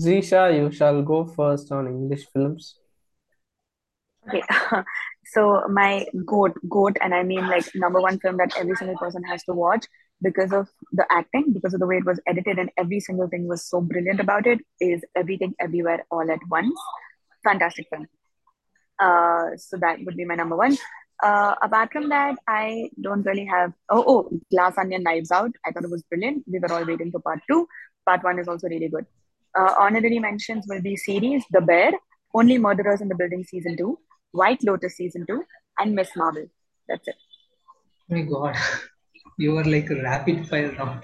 Zisha, you shall go first on English films. Okay, so my goat, goat, and I mean like number one film that every single person has to watch because of the acting, because of the way it was edited, and every single thing was so brilliant about it is Everything Everywhere All at Once. Fantastic film. Uh, so that would be my number one. Uh, apart from that, I don't really have. Oh, oh, Glass Onion Knives Out. I thought it was brilliant. We were all waiting for part two. Part one is also really good. Uh, honorary mentions will be series The Bear, Only Murderers in the Building season two, White Lotus season two, and Miss Marvel. That's it. Oh my God, you are like a rapid fire round.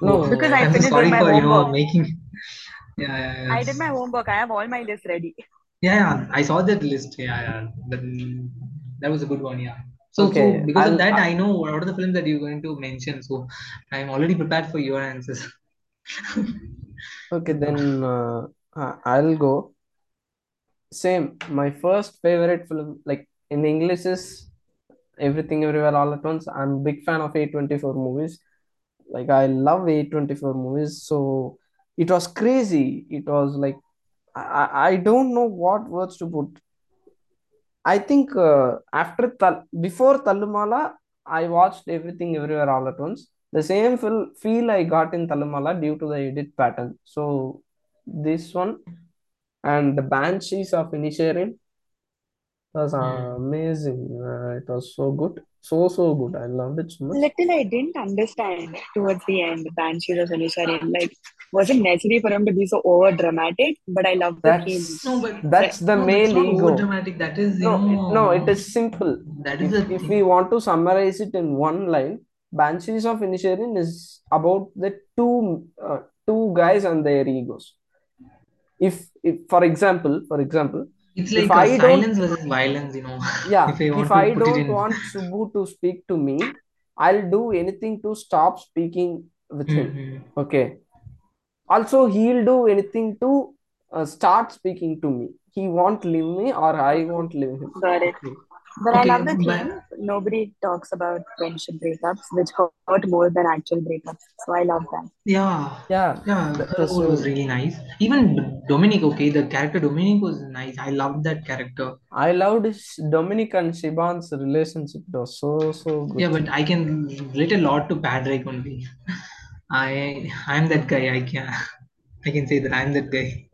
No, Oh, Because I I'm finished sorry my for you know making. Yeah, yeah, yeah. I did my homework. I have all my lists ready. Yeah, yeah, I saw that list. Yeah, yeah. That, that was a good one. Yeah. So, so because of I'll that, I- I know what are the films that you're going to mention. So, I'm already prepared for your answers. okay then uh, uh, I'll go. Same. My first favorite film, like in English, is Everything Everywhere All at Once. I'm big fan of A24 movies. Like I love A24 movies. So it was crazy. It was like I, I don't know what words to put. I think uh, after Tal before Thallumaala, I watched Everything Everywhere All at Once. The same feel, feel I got in Thallumaala due to the edit pattern. So this one and the Banshees of Inisherin was Hmm. amazing. Uh, it was so good, so so good. I loved it so much. Little I didn't understand towards the end, Banshees of Inisherin. Like, wasn't necessary for him to be so over dramatic, but I love the theme. That's No, but that's the no, that's male not over ego. dramatic. That is, No, it, no, it know, is simple. that is If if we want to summarize it in one line, Banshees of Inisherin is about the two uh, two guys and their egos. If, if for example, for example, It's if like a I don't silence versus violence, you know, yeah, if I if want to I don't want Subbu to speak to me, I'll do anything to stop speaking with him. Mhm. Okay. Also, he'll do anything to uh, start speaking to me. He won't leave me, or I won't leave him. Got it. Okay. But I love the but theme. Nobody talks about friendship breakups, which hurt more than actual breakups. So I love that. yeah, Yeah, yeah, that her was was really nice. Even Dominic, okay, the character Dominic was nice. I loved that character. I loved Dominic and Siobhan's relationship. It was so so good. Yeah, but I can relate a lot to Patrick only. I I'm that guy. I can I can say that I'm that guy.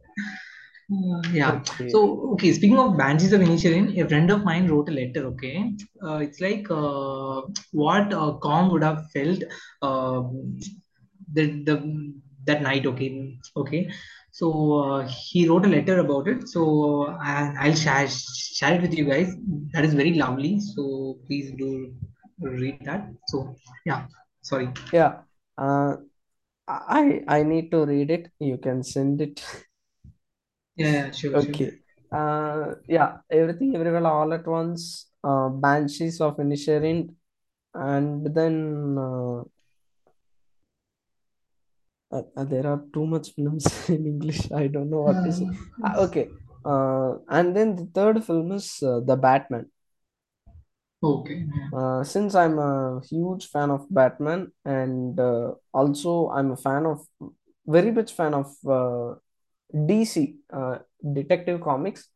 Uh, yeah. Okay. So, okay, speaking of Banshees of Inisherin, a friend of mine wrote a letter, okay? Uh, it's like uh, what uh, Colm would have felt uh, the, the, that night, okay? Okay. So, uh, he wrote a letter about it. So, I, I'll share, share it with you guys. That is very lovely. So, please do read that. So, yeah, sorry. Yeah. Uh, I I need to read it. You can send it. Yeah, yeah, sure, sure. Okay. Uh, yeah. Everything Everywhere All at Once. Uh, Banshees of Inisherin, and then uh, uh, uh, there are too much films in English. I don't know what to say. Uh, okay. Uh, and then the third film is uh, The Batman. Okay. Uh, since I'm a huge fan of Batman, and uh, also I'm a fan of very much fan of uh, DC uh, Detective Comics.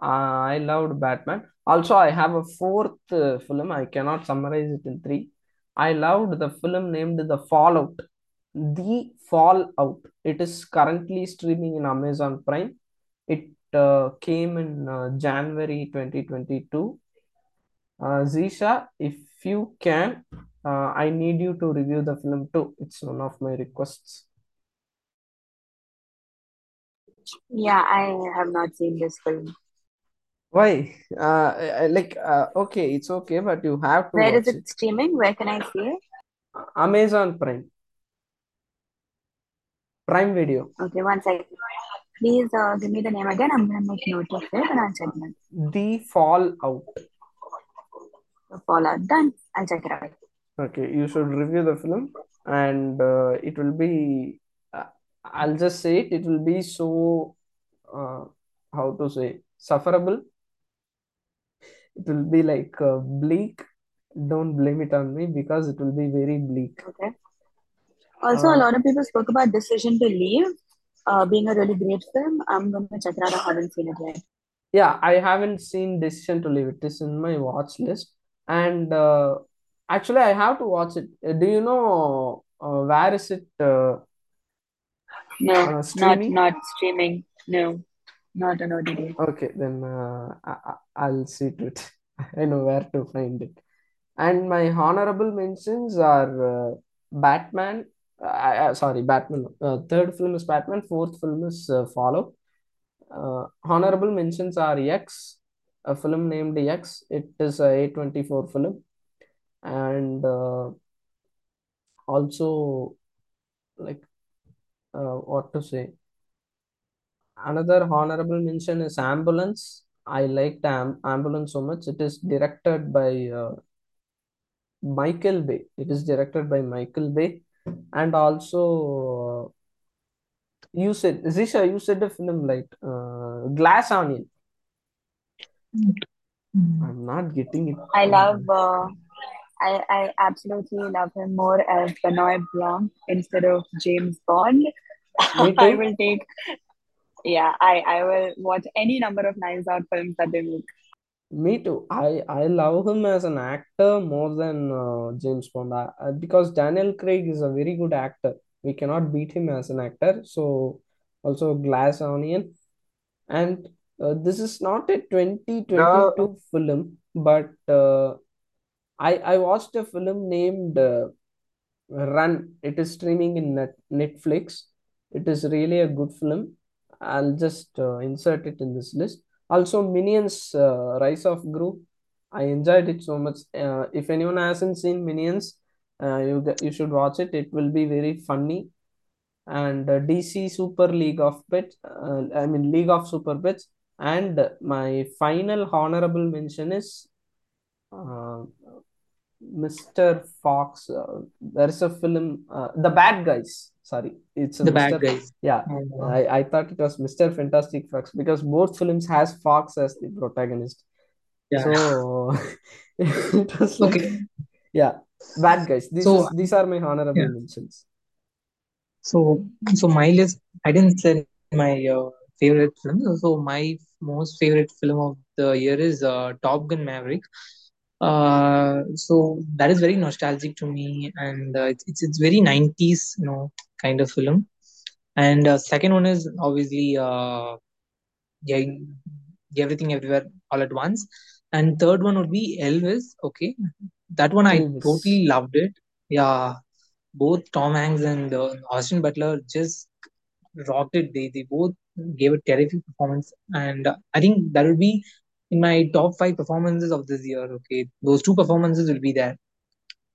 I loved Batman. Also, I have a fourth uh, film. I cannot summarize it in three. I loved the film named The Fallout. The Fallout. It is currently streaming in Amazon Prime. It uh, came in uh, January 2022. Uh, Zisha, if you can, uh, I need you to review the film too. It's one of my requests. Yeah, I have not seen this film. Why? Uh, like, uh, okay, it's okay, but you have to Where is it it. streaming? Where can I see it? Amazon Prime, Prime Video. Okay, one second. Please uh, give me the name again. I'm gonna make note of it and I'll check it. The Fallout. The Fallout. Done. I'll check it out. Okay, you should review the film, and uh, it will be. I'll just say it. It will be so. Uh, how to say sufferable. It will be like uh, bleak. Don't blame it on me because it will be very bleak. Okay. Also, a Uh, lot of people spoke about Decision to Leave. uh, being a really great film. I'm gonna check it out. I haven't seen it yet. Yeah, I haven't seen Decision to Leave. It is in my watch list, and uh, actually, I have to watch it. Uh, Do you know uh, where is it uh, No, uh, not streaming? not streaming. No, not on OTT. Okay, then uh, I, I- I'll see to it. I know where to find it. And my honorable mentions are uh, Batman. Uh, uh, sorry, Batman. Uh, third film is Batman. Fourth film is uh, Follow. Uh, honorable mentions are X, a film named X. It is a A24 film. And uh, also, like, uh, what to say? Another honorable mention is Ambulance. I liked Am Ambulance so much. It is directed by uh, Michael Bay. It is directed by Michael Bay. And also, uh, you said, Zisha, you said a film like uh, Glass Onion. I'm not getting it. I uh, love. I I absolutely love him more as Benoit Blanc instead of James Bond. I will take. Yeah, I I will watch any number of Knives Out films that they make. Me too. I I love him as an actor more than uh, James Bond I, I- because Daniel Craig is a very good actor. We cannot beat him as an actor. So also Glass Onion, and uh, this is not a 2022 film, but uh, I I watched a film named uh, Run. It is streaming in net Netflix. It is really a good film. I'll just uh, insert it in this list. Also, Minions uh, Rise of Gru. I enjoyed it so much. Uh, if anyone hasn't seen Minions, uh, you you should watch it. It will be very funny. And uh, DC Super League of Pets. Uh, I mean League of Super Pets. And my final honorable mention is uh, Mr. Fox. Uh, there's a film, uh, The Bad Guys. Sorry, it's a The Bad Mr. Guys. Yeah, Uh, I, I thought it was Mr. Fantastic Fox because both films has Fox as the protagonist. yeah. So it was like, Okay. yeah, Bad Guys. This So is these are my honorable yeah. mentions. So so my list. I didn't say my uh, favorite film. So my most favorite film of the year is uh, Top Gun Maverick. Uh, so that is very nostalgic to me, and uh, it's, it's very 90s, you know, kind of film. And uh, second one is obviously uh, yeah, everything everywhere all at once. And third one would be Elvis. Okay, that one I Elvis. totally loved it. Yeah, both Tom Hanks and uh, Austin Butler just rocked it. They they both gave a terrific performance, and uh, I think that would be in my top five performances of this year. Okay, those two performances will be there.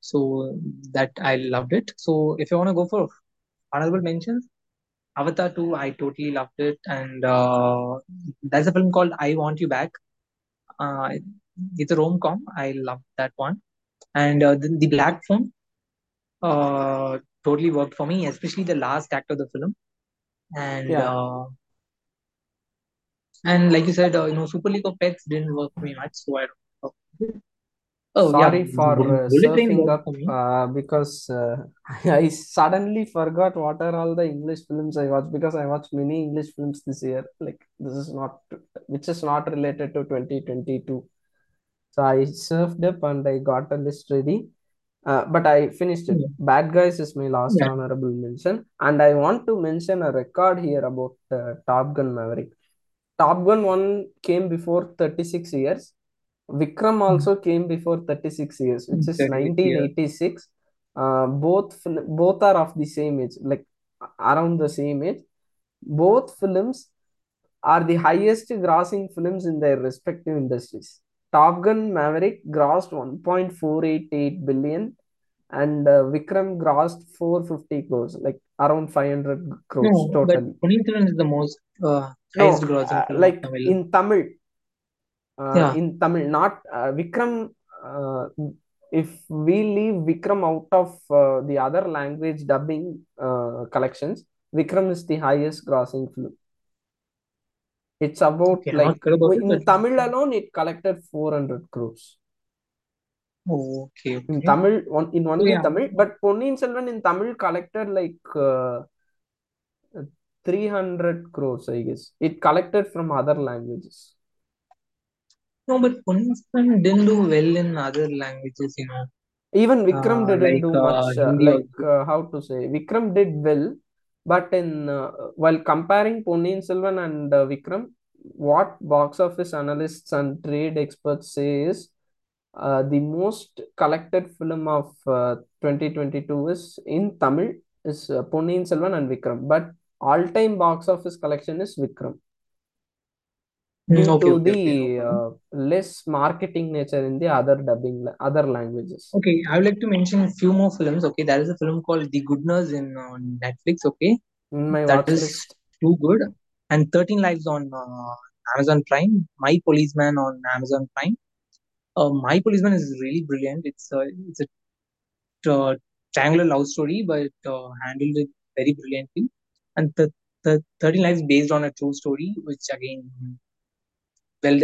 So that I loved it. So if you want to go for honorable mentions, Avatar 2, I totally loved it, and uh, there's a film called I Want You Back. Uh, it's a rom-com. I loved that one, and uh, the, the Black Phone uh, totally worked for me, especially the last act of the film. And Yeah. uh, and like you said, uh, you know, Super League of Pets didn't work for me much, so I don't know. Oh yeah, Sorry for uh, surfing up uh, because uh, I suddenly forgot what are all the English films I watched because I watched many English films this year. Like this is not, which is not related to 2022. So I surfed up and I got a list ready. Uh, but I finished it. Yeah. Bad Guys is my last Yeah. honorable mention, and I want to mention a record here about uh, Top Gun Maverick. Top Gun 1 came before 36 years. Vikram also came before 36 years, which is 1986. Uh, both both are of the same age, like around the same age. Both films are the highest grossing films in their respective industries. Top Gun Maverick grossed 1.488 billion and uh, Vikram grossed 450 crores, like around 500 crores No, but totally. Selvan is the most uh, No, uh, like Tamil. in Tamil, uh, Yeah. in Tamil, not uh, Vikram. Uh, if we leave Vikram out of uh, the other language dubbing uh, collections, Vikram is the highest grossing film. It's about Okay, like about it, in but Tamil alone, it collected 400 crores. oh, okay, In. Tamil, on, in only yeah, Tamil, but Ponniyin Selvan in Tamil collected like uh, 300 crores, I guess. It collected from other languages. No, but Selvan didn't do well in other languages, you know. Even Vikram Uh, didn't like do uh, much. Uh, like uh, how to say, Vikram did well, but in uh, while comparing Ponniyin Selvan and uh, Vikram, what box office analysts and trade experts say is uh, the most collected film of uh, 2022 is in Tamil is uh, Ponniyin Selvan and Vikram, but all-time box office collection is Vikram Hmm, due okay, to okay, the okay, uh, less marketing nature in the other dubbing other languages. Okay, I would like to mention a few more films. Okay, there is a film called The Good Nurse in uh, Netflix. Okay, In my that is list, too good. And 13 Lives on uh, Amazon Prime. My Policeman on Amazon Prime. Uh, My Policeman is really brilliant. It's a it's a uh, triangular love story, but uh, handled it very brilliantly. And the the 13 Lives based on a true story, which again well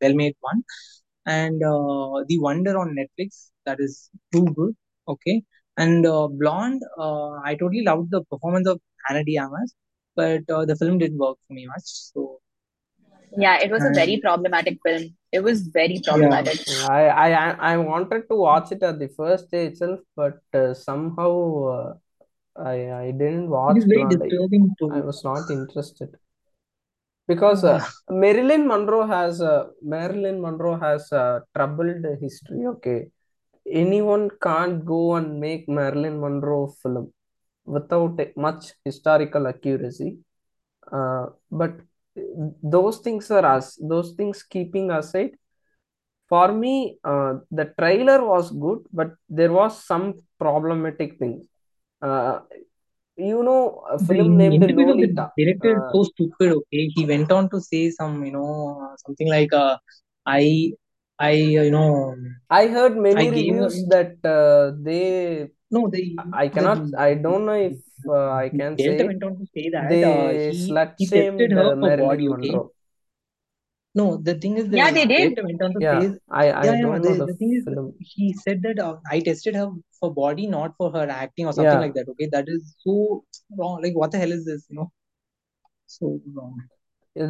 well made one. And uh, The Wonder on Netflix, that is too good. Okay. And uh, Blonde, uh, I totally loved the performance of Ana de Armas, but uh, the film didn't work for me much. So Yeah, it was a very problematic film. It was very problematic. I I I I wanted to watch it at the first day itself, but uh, somehow uh, I I didn't watch is very disturbing I was not interested because uh, Uh, Marilyn Monroe has a Marilyn Monroe has a troubled history. Okay, anyone can't go and make Marilyn Monroe film without much historical accuracy. Uh, but those things are us. Those things keeping aside, for me, uh, the trailer was good, but there was some problematic things. Uh, you know, a the film named the Lolita. director Uh, so stupid. Okay, he went on to say some, you know, uh, something like, uh, "I, I, uh, you know, I heard many gave reviews that uh, they. no, they I cannot. I don't know if uh, I can say director went on to say that They uh, he slut he shamed her for Marilyn body. Okay. No, the thing is the Yeah, they did. went on to Yeah, say, I I yeah, yeah. don't The, know the the thing is film. he said that uh, I tested her for body, not for her acting or something Yeah, like that. Okay, that is so wrong. Like, what the hell is this? You know, so wrong.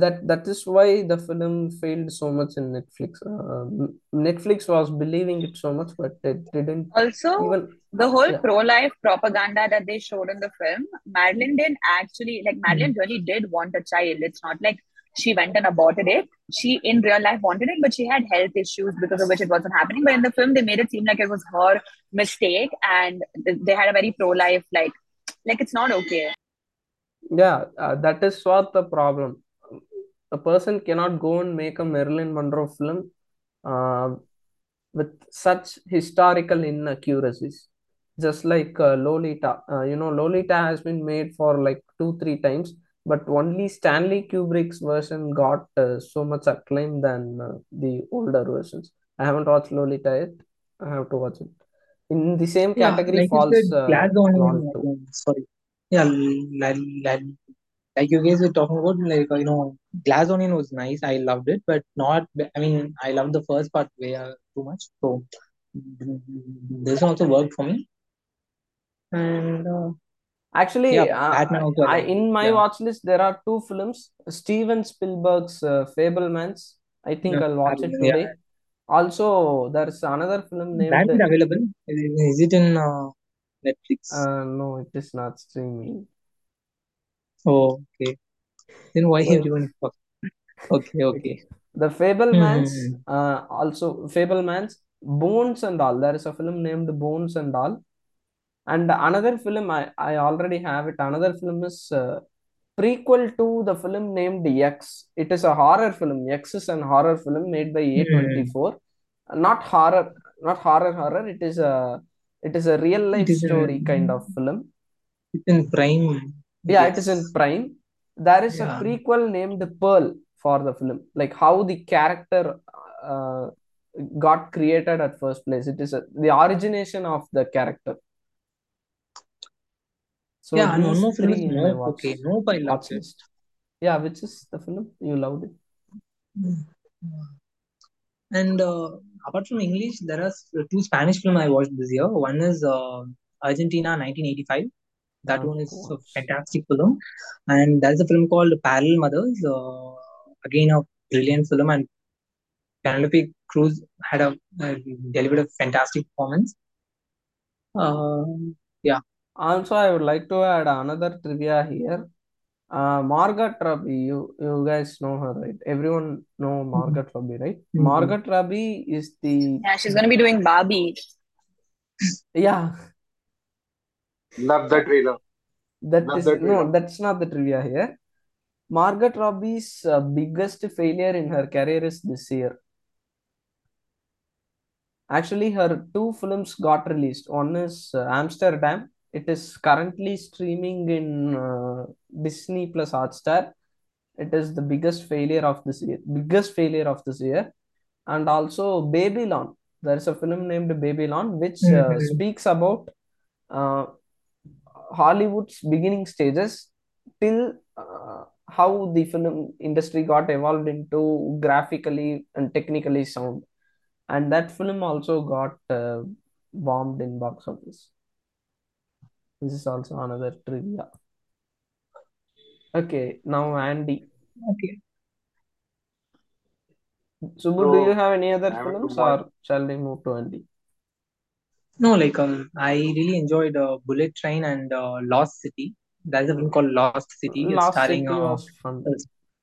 that that is why the film failed so much in Netflix. Uh, Netflix was believing it so much, but it didn't Also, even. the whole Yeah, pro-life propaganda that they showed in the film, Madeline didn't actually like Madeline really did want a child. It's not like she went and aborted it. She in real life wanted it, but she had health issues because of which it wasn't happening. But in the film, they made it seem like it was her mistake, and they had a very pro-life like like it's not okay. yeah, uh, that is what the problem. A person cannot go and make a Marilyn Monroe film uh, with such historical inaccuracies. Just like uh, Lolita, uh, you know, Lolita has been made for like two, three times, but only Stanley Kubrick's version got uh, so much acclaim than uh, the older versions. I haven't watched Lolita yet. I have to watch it. In the same Yeah, category like said, falls uh, Glass Onion. Blonde too. uh, Sorry. Yeah, like, like, like you guys were talking about, like you know, Glass Onion was nice. I loved it, but not. I mean, I loved the first part way uh, too much. So this also worked for me. And uh, Actually, yeah, uh, I in my Yeah, watch list there are two films. Steven Spielberg's uh, Fabelmans. I think yeah, I'll watch it today. Also, there's another film named. is it available? Is it in uh, Netflix? Uh, no, it is not streaming. Oh, okay. Then why So everyone is? Okay, okay, the Fabelmans. Hmm. Uh, also Fabelmans, Bones and all. There is a film named Bones and all. And another film I I already have it. Another film is. Uh, prequel to the film named X. It is a horror film. X is an horror film made by A24. Hmm. Not horror, not horror horror. It is a it is a real life story in kind of film. it's in Prime. Yeah, it is in. Prime. There is a prequel named Pearl for the film. Like how the character uh, got created at first place. It is a, the origination of the character. So Yeah, and one these film is three in my Nope. watch Okay, No, I loved watch it. list. Yeah, which is the film you loved it? Mm. And uh, apart from English, there are two Spanish films I watched this year. One is uh, Argentina 1985, That Dark one is a fantastic film, and there's a film called Parallel Mothers. Uh, again, a brilliant film, and Penelope Cruz had a uh, delivered a fantastic performance. Uh, yeah. Also, I would like to add another trivia here. Uh, Margot Robbie, you you guys know her, right? Everyone know Margot Robbie, right? Mhm. Margot Robbie is the Yeah, she's gonna be doing Barbie. yeah. Love the trailer. That Love is that no, that's not the trivia here. Margot Robbie's uh, biggest failure in her career is this year. Actually, her two films got released. One is uh, Amsterdam. It is currently streaming in uh, Disney Plus Hotstar. It is the biggest failure of this year. Biggest failure of this year. And also Babylon. There is a film named Babylon which uh, Mhm. speaks about uh, Hollywood's beginning stages till uh, how the film industry got evolved into graphically and technically sound. And that film also got uh, bombed in box office. This is also another trivia. Okay, now Andy. Okay. Subbu, do you have any other have films or shall we move to Andy? No, like um, I really enjoyed uh, Bullet Train and uh, Lost City. There's a film called Lost City. It's Lost starring City uh, was fun. uh,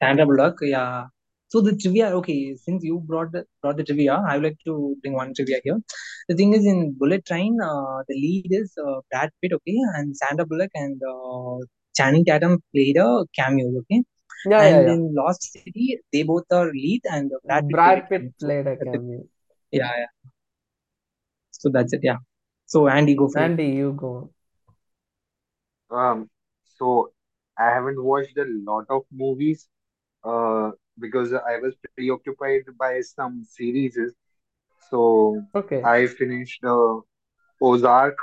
Sandra Bullock. Yeah. So the trivia, okay, since you brought the brought the trivia, I would like to bring one trivia here. The thing is, in Bullet Train, uh, the lead is uh, Brad Pitt, okay, and Sandra Bullock and uh, Channing Tatum played a cameo, okay. Yeah, yeah, And yeah. in Lost City, they both are lead, and Brad Pitt Brad played a Pitt cameo. Played a cameo. Yeah, yeah. So that's it. Yeah. So Andy, go for it. Andy, you go. Um, so I haven't watched a lot of movies uh because I was preoccupied by some series. So Okay, I finished uh, Ozark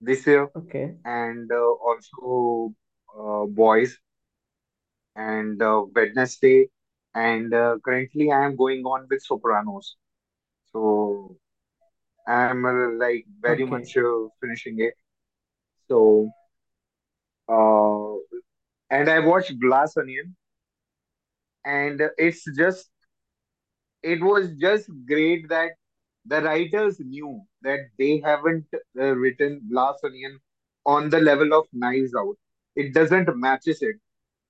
this year okay, and uh, also uh, Boys and uh, Wednesday and uh, currently I am going on with Sopranos. So I'm uh, like very okay. much uh, finishing it. So uh, and I watched Glass Onion and it's just it was just great that the writers knew that they haven't uh, written Glass Onion on the level of Knives Out. It doesn't matches it,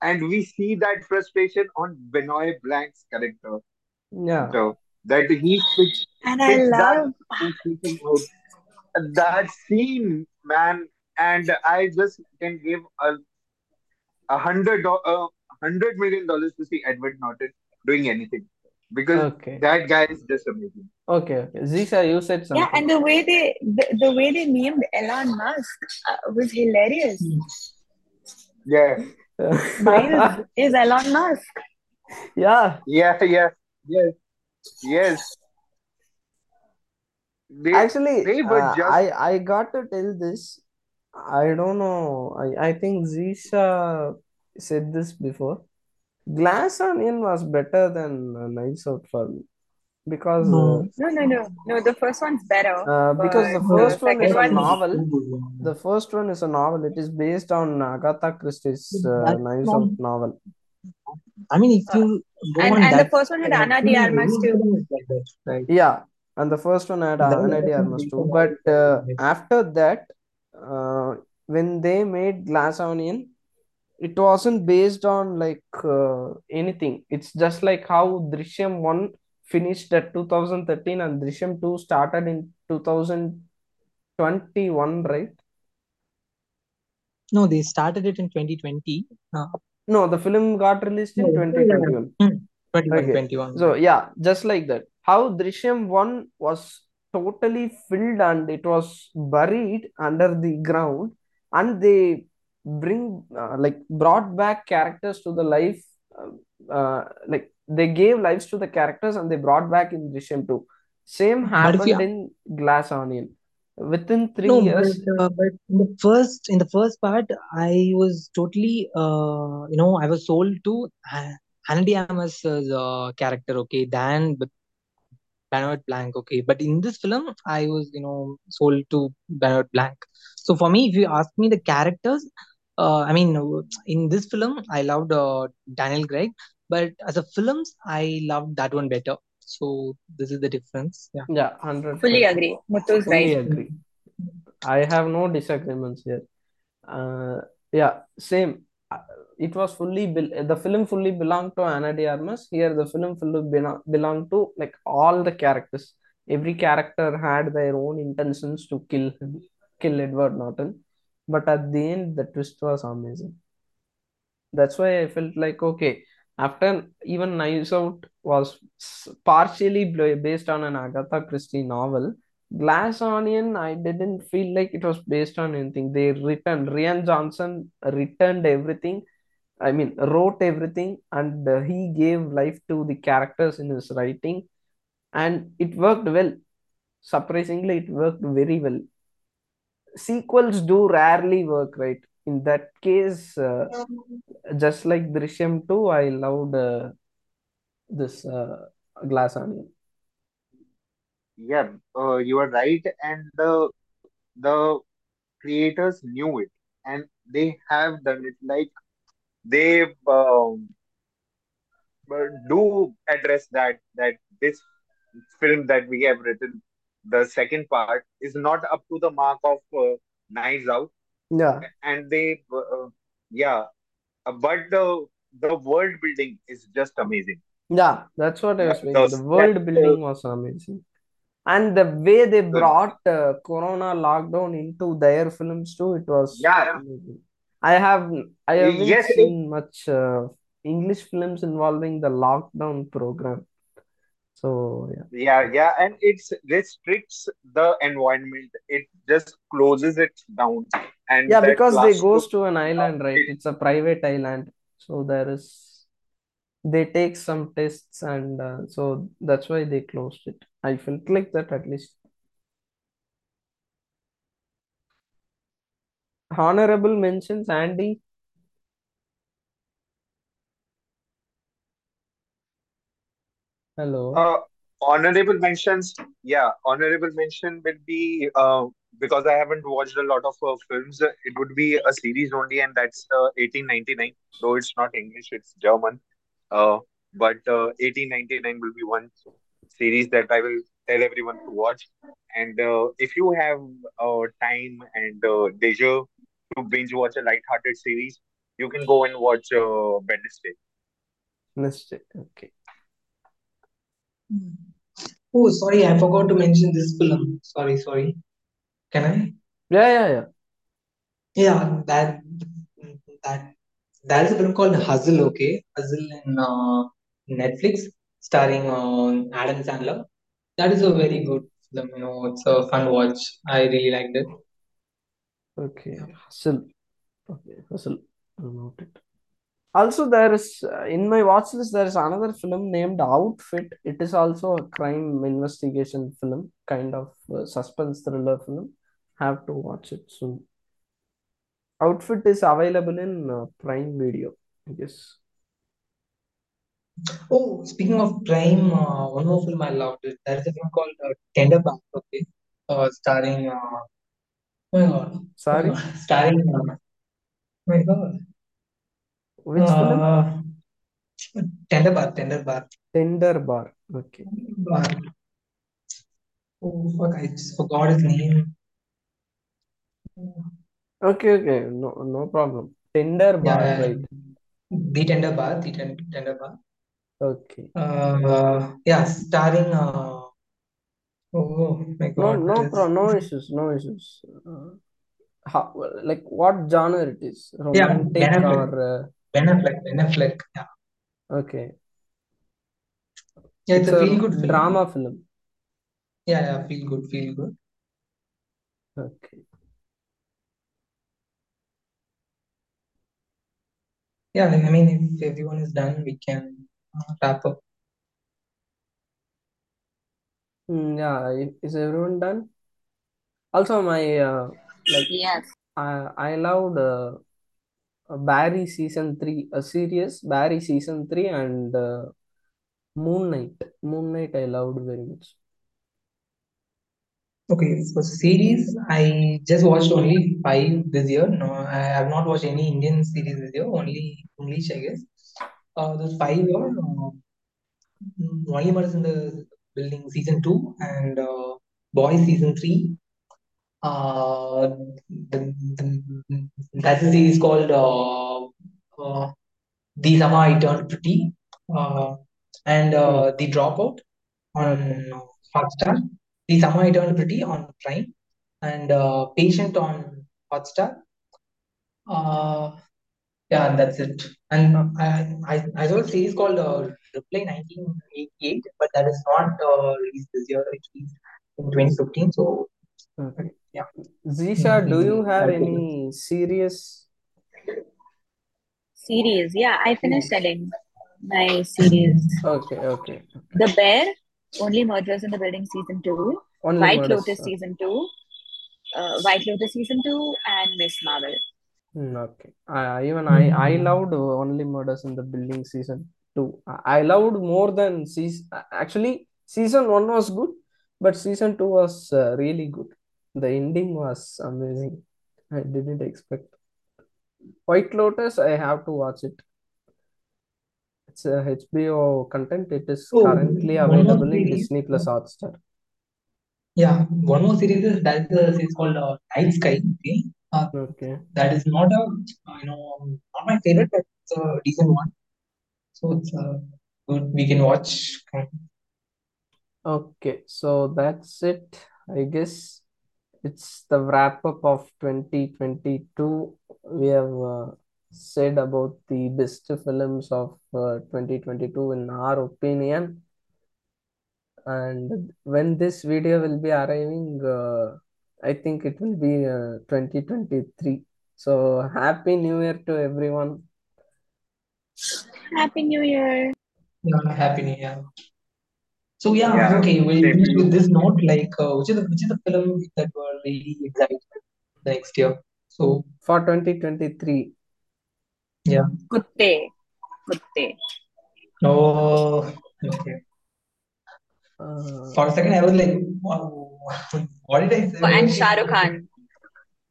and we see that frustration on Benoit Blanc's character Yeah, that he spits, And I spits that love speaking out that scene, man. And I just can give a a hundred do- a hundred million dollars to see Edward Norton doing anything because okay, that guy is just amazing. okay, okay. Zisha, you said something. yeah, and the way they the, the way they named Elon Musk uh, was hilarious. Yeah, Miles is Elon Musk. Yeah, yeah, yeah, yes, yes. They actually, they were uh, just I I got to tell this. I don't know. I I think Zisha said this before. Glass Onion was better than uh, Knives Out for me because uh, No, No, no, no, no. The first one's better, uh, because the but no, the first one second is a novel. too. The first one is a novel. It is based on Agatha Christie's uh, Knives. Out novel. I mean, if you go and on and the first one had Ana film, de Armas too. film is like that, right? Yeah, and the first one had That Ana that de Armas too. But uh, after that, uh, when they made Glass Onion, it wasn't based on like uh, anything. It's just like how Drishyam 1 finished at 2013 and Drishyam 2 started in 2021, right? No, they started it in 2020. Uh, No, the film got released in no, 2021. hmm, 21, Okay, so yeah, just like that. How Drishyam 1 was totally filled and it was buried under the ground, and they bring uh, like brought back characters to the life, uh, uh, like they gave lives to the characters and they brought back in Drishyam 2. Same if you happened in Glass Onion. Within three no, years, but uh, but in the first in the first part, I was totally uh you know I was sold to uh, Ana uh, character, okay, than B- Benoit Blanc, okay. But in this film, I was you know sold to Benoit Blanc. So for me, if you ask me the characters, uh, I mean, in this film, I loved uh, Daniel Craig, but as a films, I loved that one better. So this is the difference. Yeah. Yeah, hundred. Fully agree. Muthu's Fully right. agree. I have no disagreements here. Uh, yeah, same. Uh, It was fully bel the film fully belonged to Ana de Armas. Here, the film fully belo- belonged to like all the characters. Every character had their own intentions to kill him, kill Edward Norton. But at the end, the twist was amazing. That's why I felt like okay. After even Knives Out was partially based on an Agatha Christie novel, Glass Onion, I didn't feel like it was based on anything. They returned, Rian Johnson returned everything. I mean, wrote everything, and uh, he gave life to the characters in his writing, and it worked well. Surprisingly, it worked very well. Sequels do rarely work, right? In that case, uh, just like Drishyam 2, I loved uh, this uh, Glass Onion. Yeah, uh, you are right, and the the creators knew it, and they have done it. Like they um, do address that that this film that we have written, the second part, is not up to the mark of uh, Knives Out, Yeah, and they uh, yeah, uh, but the the world building is just amazing. yeah, that's what I was saying. the The world building was amazing. And the way they brought uh, Corona lockdown into their films too, it was yeah, amazing. I have I haven't yes, it seen much uh, English films involving the lockdown program. So yeah. Yeah, yeah, and it restricts the environment. It just closes it down, and Yeah, because they goes to an island, right? it, It's a private island. So there is they take some tests and uh, so that's why they closed it. I felt like that at least. Honorable mentions, Andy. Hello. uh, honorable mentions. Yeah, honorable mention will be uh, because I haven't watched a lot of uh, films. It would be a series only, and that's uh, 1899. Though it's not English, it's German. Uh, but uh, 1899 will be one series that I will tell everyone to watch. And uh, if you have uh, time and uh, leisure to binge watch a light-hearted series, you can go and watch uh, Wednesday. It. Okay. Oh, sorry, I forgot to mention this film. Sorry, sorry. Can I? Yeah, yeah, yeah. Yeah, that that that is a film called Hustle. Okay, Hustle in uh, Netflix, starring uh, Adam Sandler. That is a very good film. You know, it's a fun watch. I really liked it. Okay. Hustle. Okay. Hustle. It. Also, there is uh, in my watch list there is another film named Outfit. It is also a crime investigation film, kind of uh, suspense thriller film. Have to watch it soon. Outfit is available in uh, Prime Video, I guess. Oh, speaking of crime, uh, one more film I loved. It. There is a film called uh, Tender Bar. Okay, uh, starring. Uh, oh my God. Sorry, Starring. Uh, oh my God. Which film? Uh, Tender Bar. Tender Bar. Tender Bar. Okay. Bar. Oh fuck! I just forgot his name. Okay, okay. No, no problem. Tender Yeah, Bar, yeah. right? The Tender Bar. The ten, Tender Bar. Okay. Uh, yeah, starring. Uh, oh my No, God, no what pro, no issues, no issues. Uh, how, like what genre it is? Romantic Affleck. or Ben Affleck. Ben Affleck. Yeah, okay? yeah. It's It's a a feel good film. drama film. Yeah, yeah. Feel good. Feel good. Okay. Yeah, I mean, if everyone is done, we can uh, wrap up. Hmm, yeah, i- is everyone done? Also, my uh, like Yes. I I loved uh, Barry season three, a series Barry season three and uh, Moon Knight. Moon Knight I loved very much. Okay, so series, I just watched only five this year. No, I have not watched any Indian series this year. Only English, I guess. Uh, those five were uh, Only Murders in the Building season two and uh, season three. Uh, the, the, that's a series called uh, uh, The Summer I Turned Pretty uh, and uh, The Dropout on. Hotstar. The Summer I Turned Pretty on Prime and uh, Patient on Hotstar. Uh, yeah, that's it. And I, I, I saw a series called uh, Reply 1988, but that is not uh, released this year. It released in 2015. So, Okay. Yeah. Zisha, do you have I'll take it. any serious? Series. Yeah, I finished telling my series. Okay, okay. The Bear, Only Murders in the Building season two, Only White Murders. Lotus season two, uh, White Lotus season two, and Miss Marvel. Hmm, okay. I even I I loved Only Murders in the Building season two. I I loved more than season. Actually, season one was good, but season two was uh, really good. The ending was amazing. I didn't expect. White Lotus, I have to watch it. It's a HBO content. It is Oh, currently available in. Disney Plus Hotstar. Yeah, one more series is that is series called uh, Night Sky. Okay, uh, Okay. that is not a you know not my favorite, but it's a decent one. So it's uh, good. We can watch. Okay, so that's it. I guess it's the wrap up of 2022. We have uh, said about the best films of uh, 2022 in our opinion. And when this video will be arriving, uh, I think it will be uh, 2023. So happy new year to everyone. Happy New Year. Yeah, happy new year. So yeah, Yeah, okay, we'll same finish with this note. Like, uh, which is the which is the film that were really excited next year? So For 2023, yeah. Kutte. Kutte. Oh, okay. uh, For a second, I was like, wow, what did I say? And Shah Rukh Khan.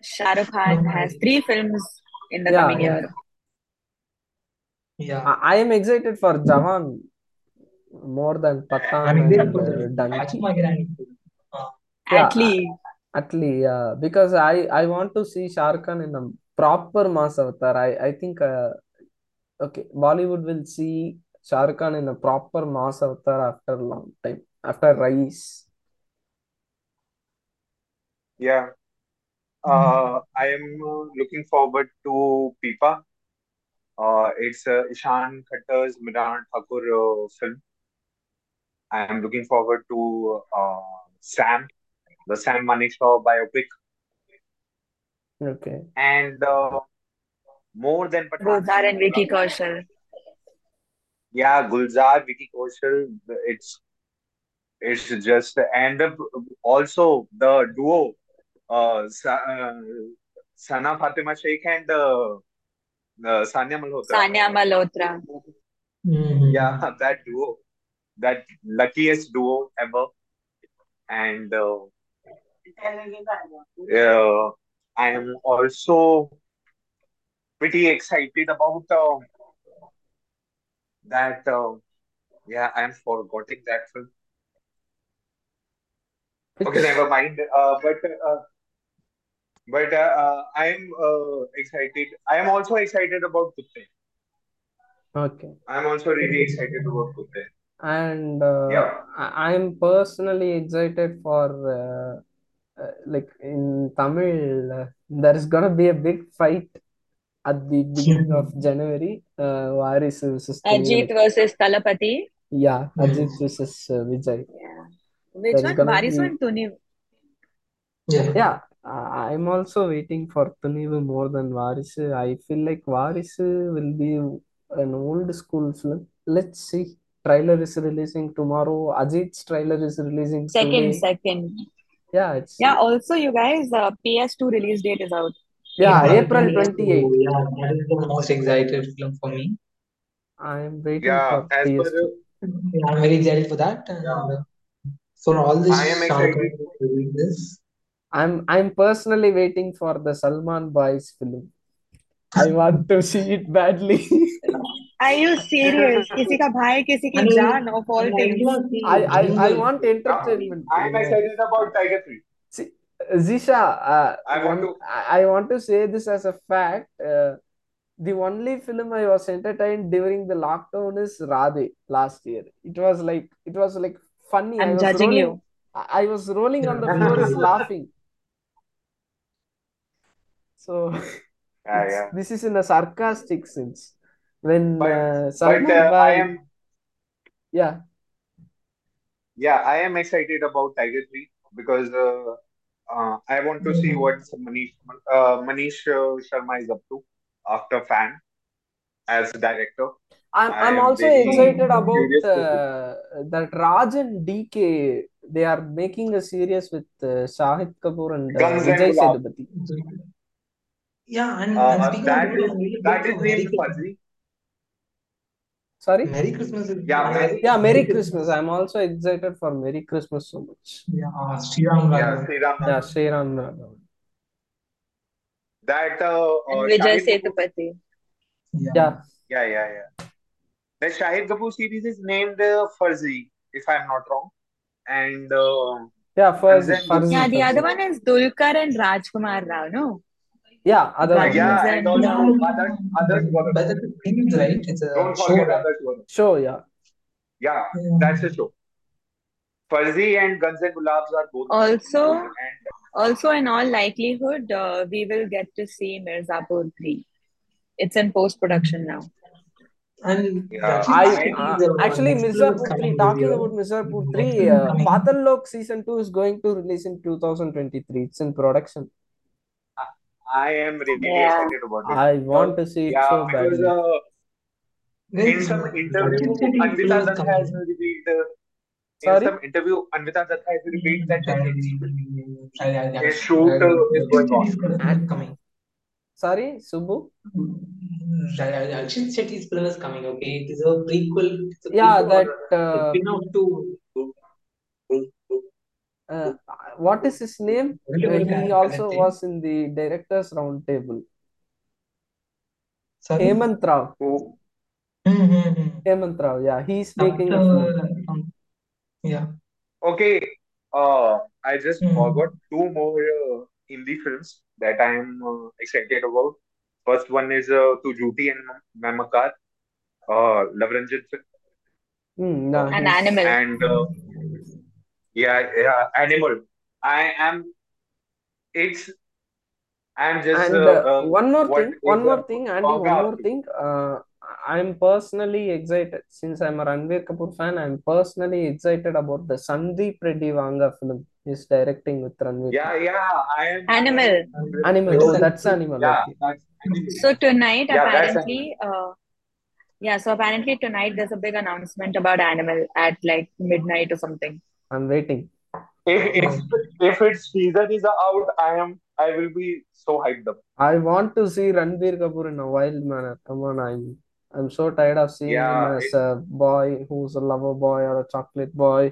Shah Rukh Khan No, has I- three films in the Yeah, coming yeah. year. Yeah, I, I am excited for Jawan more than I'm Pathan excited and for uh, the Dunki. Achuk Magarani. Uh, Yeah, Atlee. Atlee, yeah, because I I want to see Shah Rukh Khan in a proper mass avatar. I I think uh, okay, Bollywood will see Shah Rukh Khan in a proper mass avatar after a long time, after Raees. Yeah. Uh, I am uh, looking forward to Pipa. Uh, it's uh, Ishaan Khatter's Mrunal Thakur uh, film. I am looking forward to uh, Sam, the Sam Manekshaw biopic, Okay, and uh, more than Pathan. Gulzar and Vicky Kaushal. Yeah, Gulzar, Vicky Kaushal. It's it's just and also the duo, uh, uh, Sana Fatima Sheikh and uh, uh, Sanya Malhotra. Sanya Malhotra. mhm. Yeah, that duo, that luckiest duo ever. And uh, uh, I am also pretty excited about uh, that. Uh, yeah, I am forgetting that film. Okay, never mind. Uh, but uh, but uh, uh, I am uh, excited. I am also excited about Kutte. okay, I am also really excited about Kutte. And uh, Yeah. I I'm personally excited for uh, uh, like in Tamil. Uh, there is gonna be a big fight at the beginning of January. Uh, Varisu versus Ajit Thunivu. versus Thalapathy. Yeah, Yes. Ajit versus uh, Vijay. Yeah. Which There is one? gonna be and Tuni. Yeah. yeah. I- I'm also waiting for Thunivu more than Varisu. I feel like Varisu will be an old school film. Let's see. Trailer is releasing tomorrow. Ajit's trailer is releasing Second, today. second. Yeah, it's Yeah, also you guys, uh, PS2 release date is out. yeah, April April 28th. 28th. Yeah, that is the most excited film for me. I'm waiting Yeah, for as PS2. Yeah, I'm very excited for that. Yeah. uh, For all this I am excited. Khan doing this, I'm I'm personally waiting for the Salman Boys film. I want to see it badly. Are you serious? किसी का भाई किसी की and I, जान of all and I things. want to see I I, I Jungle. want Yeah, entertainment. I am you know. excited about Tiger 3. See, Zisha, uh, I want one to. I I want to say this as a fact. Uh, the only film I was entertained during the lockdown is Radhe last year. It was like it was like funny. I I'm was judging rolling. you. I I was rolling on the Yeah. floor is laughing. So Yeah, it's yeah. this is in a sarcastic sense. When But uh, but Salman uh, I am yeah, yeah I am excited about Tiger 3 because uh, uh, I want to see what Manish uh, Manish uh, Sharma is up to after Fan as director. I'm I I'm also excited about curious to see. uh, that Raj and DK. They are making a series with uh, Shahid Kapoor and uh, Guns Vijay Sethupathi. Yeah, and, and Uh, speaking of that that, is I'm really that good is for Merry named Farzi. Sorry? Merry Christmas is Yeah, Merry Yeah, Merry Merry Christmas. Christmas. I'm also excited for Merry Christmas so much. Yeah, uh, Sri Ram yeah Raghavan. Sri Ram Yeah, Raghavan. Sri Ram That uh, And uh, Vijay Shahid Sethupathi. Yeah. Yeah, Yeah, yeah, yeah. The Shahid Kapoor series is named uh, Farzi, if I'm not wrong, and uh, yeah, Guns Farzi, Farzi, Yeah, the other one is Dulquer and Rajkumar Rao, no? Yeah, other one. Guns yeah, Yeah. and and Yeah, also uh, others others Gaurav. but that's a series, right? It's a Don't show, forget others Gaurav. Show, yeah. Yeah, Yeah. that's a show. Farzi and Guns and Gulabs are both also, and also in all likelihood, uh, we will get to see Mirzapur 3. It's in post production now. And yeah, actually, I uh, actually next film is Mirzapur 3, talking year. about Mirzapur 3, film uh. Patal Lok season 2 is going to release in 2023. It's in production. I am really Yeah. excited about it. I want to see it Yeah, so because badly. uh, in some uh, interview, Rakshit Shetty Anvita film Dutt has coming. revealed. Uh, in Sorry? some interview, Anvita Dutt has revealed that the And, next uh, yeah, yeah, a shoot and uh, is Rakshit going on. Shetty's film is And, coming. sorry, Subbu? Rakshit Shetty's film is coming. Okay, it is a prequel. It's a Yeah, prequel that or a uh, spin-off to uh, what is his name? Uh, he also was in the directors roundtable. Sorry. Hemant Rao. Who? Mm-hmm. Hemant Rao, yeah, he's making a film. Um, yeah. Okay, uh, I just Mhm. forgot two more uh, Hindi films that I am uh, excited about. First one is uh, Tu Jhoothi Main Makkaar, uh, Luv Ranjan film. Hmm, An animal. And uh, yeah, yeah, Animal. I am, it's, I'm just, and uh, uh, uh, one more thing, one more thing, and one more thing. Uh, I'm personally excited since I'm a Ranbir Kapoor fan. I'm personally excited about the Sandeep Reddy Vanga film he's directing with Ranbir Yeah, yeah, I am, Animal. am Animal. Oh, that's Animal. Yeah, Okay. that's Animal. So tonight, Yeah, that's apparently, uh, yeah, so apparently tonight there's a big announcement about Animal at like midnight or something. I'm waiting. If if if its season is out, I am I will be so hyped up. I want to see Ranbir Kapoor in a wild manner. Come on, I'm I'm so tired of seeing him as it, a boy who's a lover boy or a chocolate boy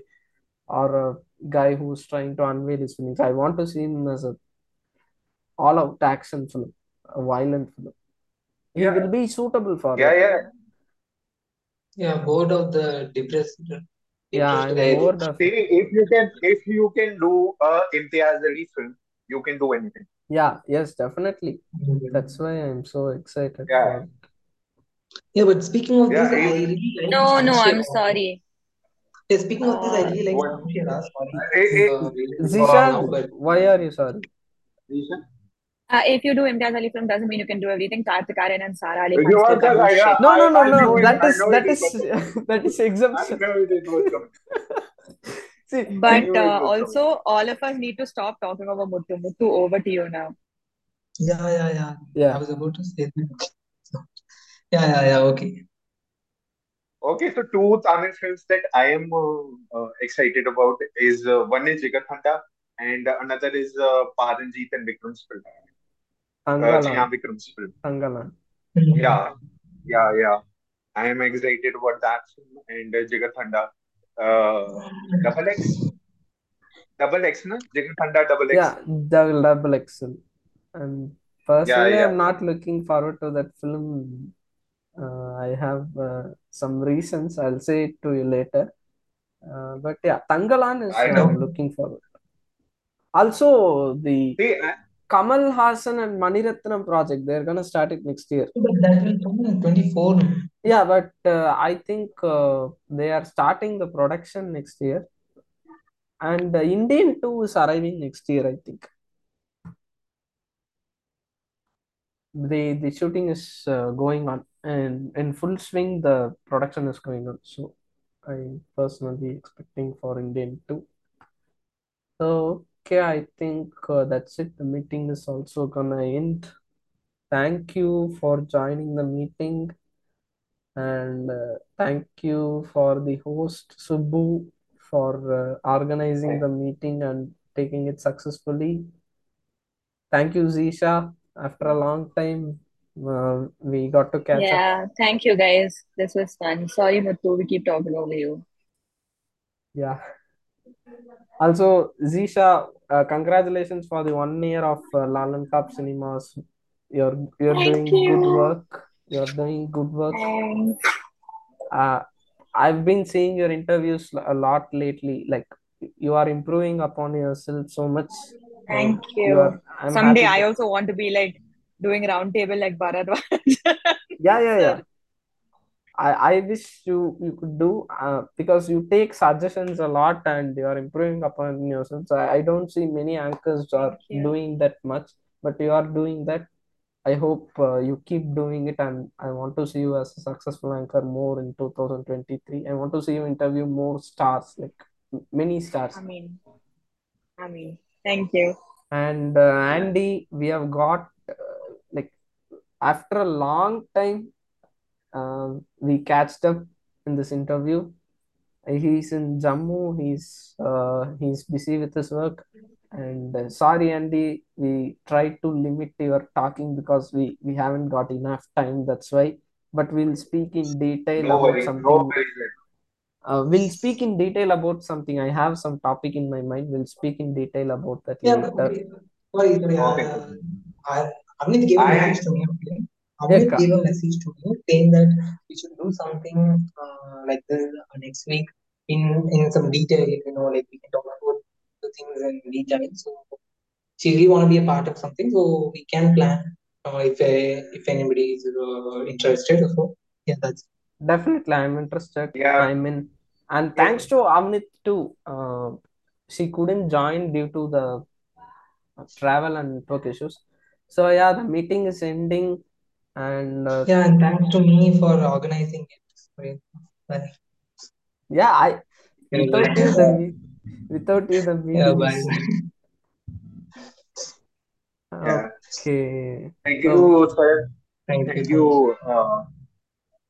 or a guy who's trying to unveil his feelings. I want to see him as a all-out action film, a violent film. He yeah, will be suitable for yeah, that. yeah. Yeah, bored of the depressed, Yeah, depressed I'm guy. bored See, if you can if you can do a Imtiaz Ali film, you can do anything. Yeah, yes, definitely. That's why I'm so excited Yeah, for it. Yeah, but speaking of yeah. this, I If, really like No, no, I'm Shamshera. sorry. Yeah, speaking of this, I really like what? Sorry, It, it, uh, Zisha, why are you sorry? Uh, if you do Imtiaz Ali film, doesn't mean you can do everything. Kartik Aaryan and Sara Ali you are the can't do right. Yeah. No, no, no, no. know it. That I is know that it is was coming. that is I exemption. know it was coming. See, But uh, also, all of us need to stop talking about Muthu. Muthu, over to you now. yeah, yeah, yeah. Yeah. I yeah, was about to say that. Yeah, yeah, yeah. Okay. Okay, so two Tamil films that I am uh, uh, excited about is uh, one is Jigarthanda and another is uh, Pa. Ranjith and Vikram's film. Uh, film. Thangalaan. Mhm. Yeah, yeah, yeah. I am excited about that film and uh, Jigarthanda. Uh, Double X. double X, no? Jigar Thanda double X. Yeah, double double XL. And personally, yeah, I'm not looking forward to that film. Uh, I have uh, some reasons. I'll say it to you later. Uh, but yeah, Thangalaan is I uh, know. looking forward. Also, the See, I, Kamal Haasan and Mani Ratnam project, they're gonna start it next year. But that will come in 24. Yeah, but uh, I think uh, they are starting the production next year. And uh, Indian 2 is arriving next year, I think. The the shooting is uh, going on and in full swing the production is going on. So I personally expecting for Indian 2. So okay, I think uh, that's it. The meeting is also gonna end. Thank you for joining the meeting. And uh, thank you for the host Subbu for uh, organizing the meeting and taking it successfully. Thank you, Zisha. After a long time, uh, we got to catch up. Yeah, thank you guys. This was fun. Sorry, Muthu, we keep talking over you. Yeah. Also, Zisha, uh, congratulations for the one year of uh, Lallantop Cinemas. You're you're Thank doing good work. You're doing good work. Uh, I've been seeing your interviews a lot lately. Like you are improving upon yourself so much. Thank you you. are. Someday I also want to be like doing round table like Baradwaj. Yeah, yeah, yeah. I I wish you you could do uh, because you take suggestions a lot and you are improving upon yourself. So I, I don't see many anchors are doing that much, but you are doing that. I hope uh, you keep doing it, and I want to see you as a successful anchor more in 2023. I want to see you interview more stars, like many stars. I mean, I mean, thank you. And uh, Andy, we have got uh, like after a long time, um, we catched up in this interview. He's in Jammu. He's uh, he's busy with his work. And uh, sorry, Andy, we tried to limit your talking because we we haven't got enough time. That's why. But we'll speak in detail no about worries, something. worries. Uh, we'll speak in detail about something. I have some topic in my mind. We'll speak in detail about that Yeah, later. okay. Sorry, sorry. Okay. Uh, I, Amit gave a I- message to me. Okay. Amit Ka- gave a message to me saying that we should do something uh, like this uh, next week in in some detail. You know, like we can talk about the things in detail. So she really want to be a part of something, so we can plan uh, if uh, if anybody is uh, interested. So yeah, that's Definitely, I'm interested. Yeah. I'm in. And thanks to Amnit too. Uh, she couldn't join due to the uh, travel and work issues. So yeah, the meeting is ending, and uh, yeah. And thanks to me for organizing it. Sorry. Bye. yeah, I without you the me- without you the Yeah, bye. okay. Thank So you, sir. Thank Thank you. you. Uh,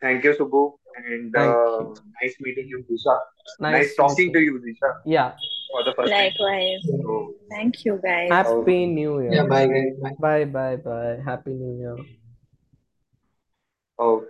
thank you, Subbu. And uh, you. nice meeting you, Disha. nice Nice talking meeting. to you, Disha, Yeah. for the first time. Likewise. So, Thank you, guys. Happy New Year. Yeah, Year. bye guys. Bye. Bye bye bye. Happy New Year. Oh,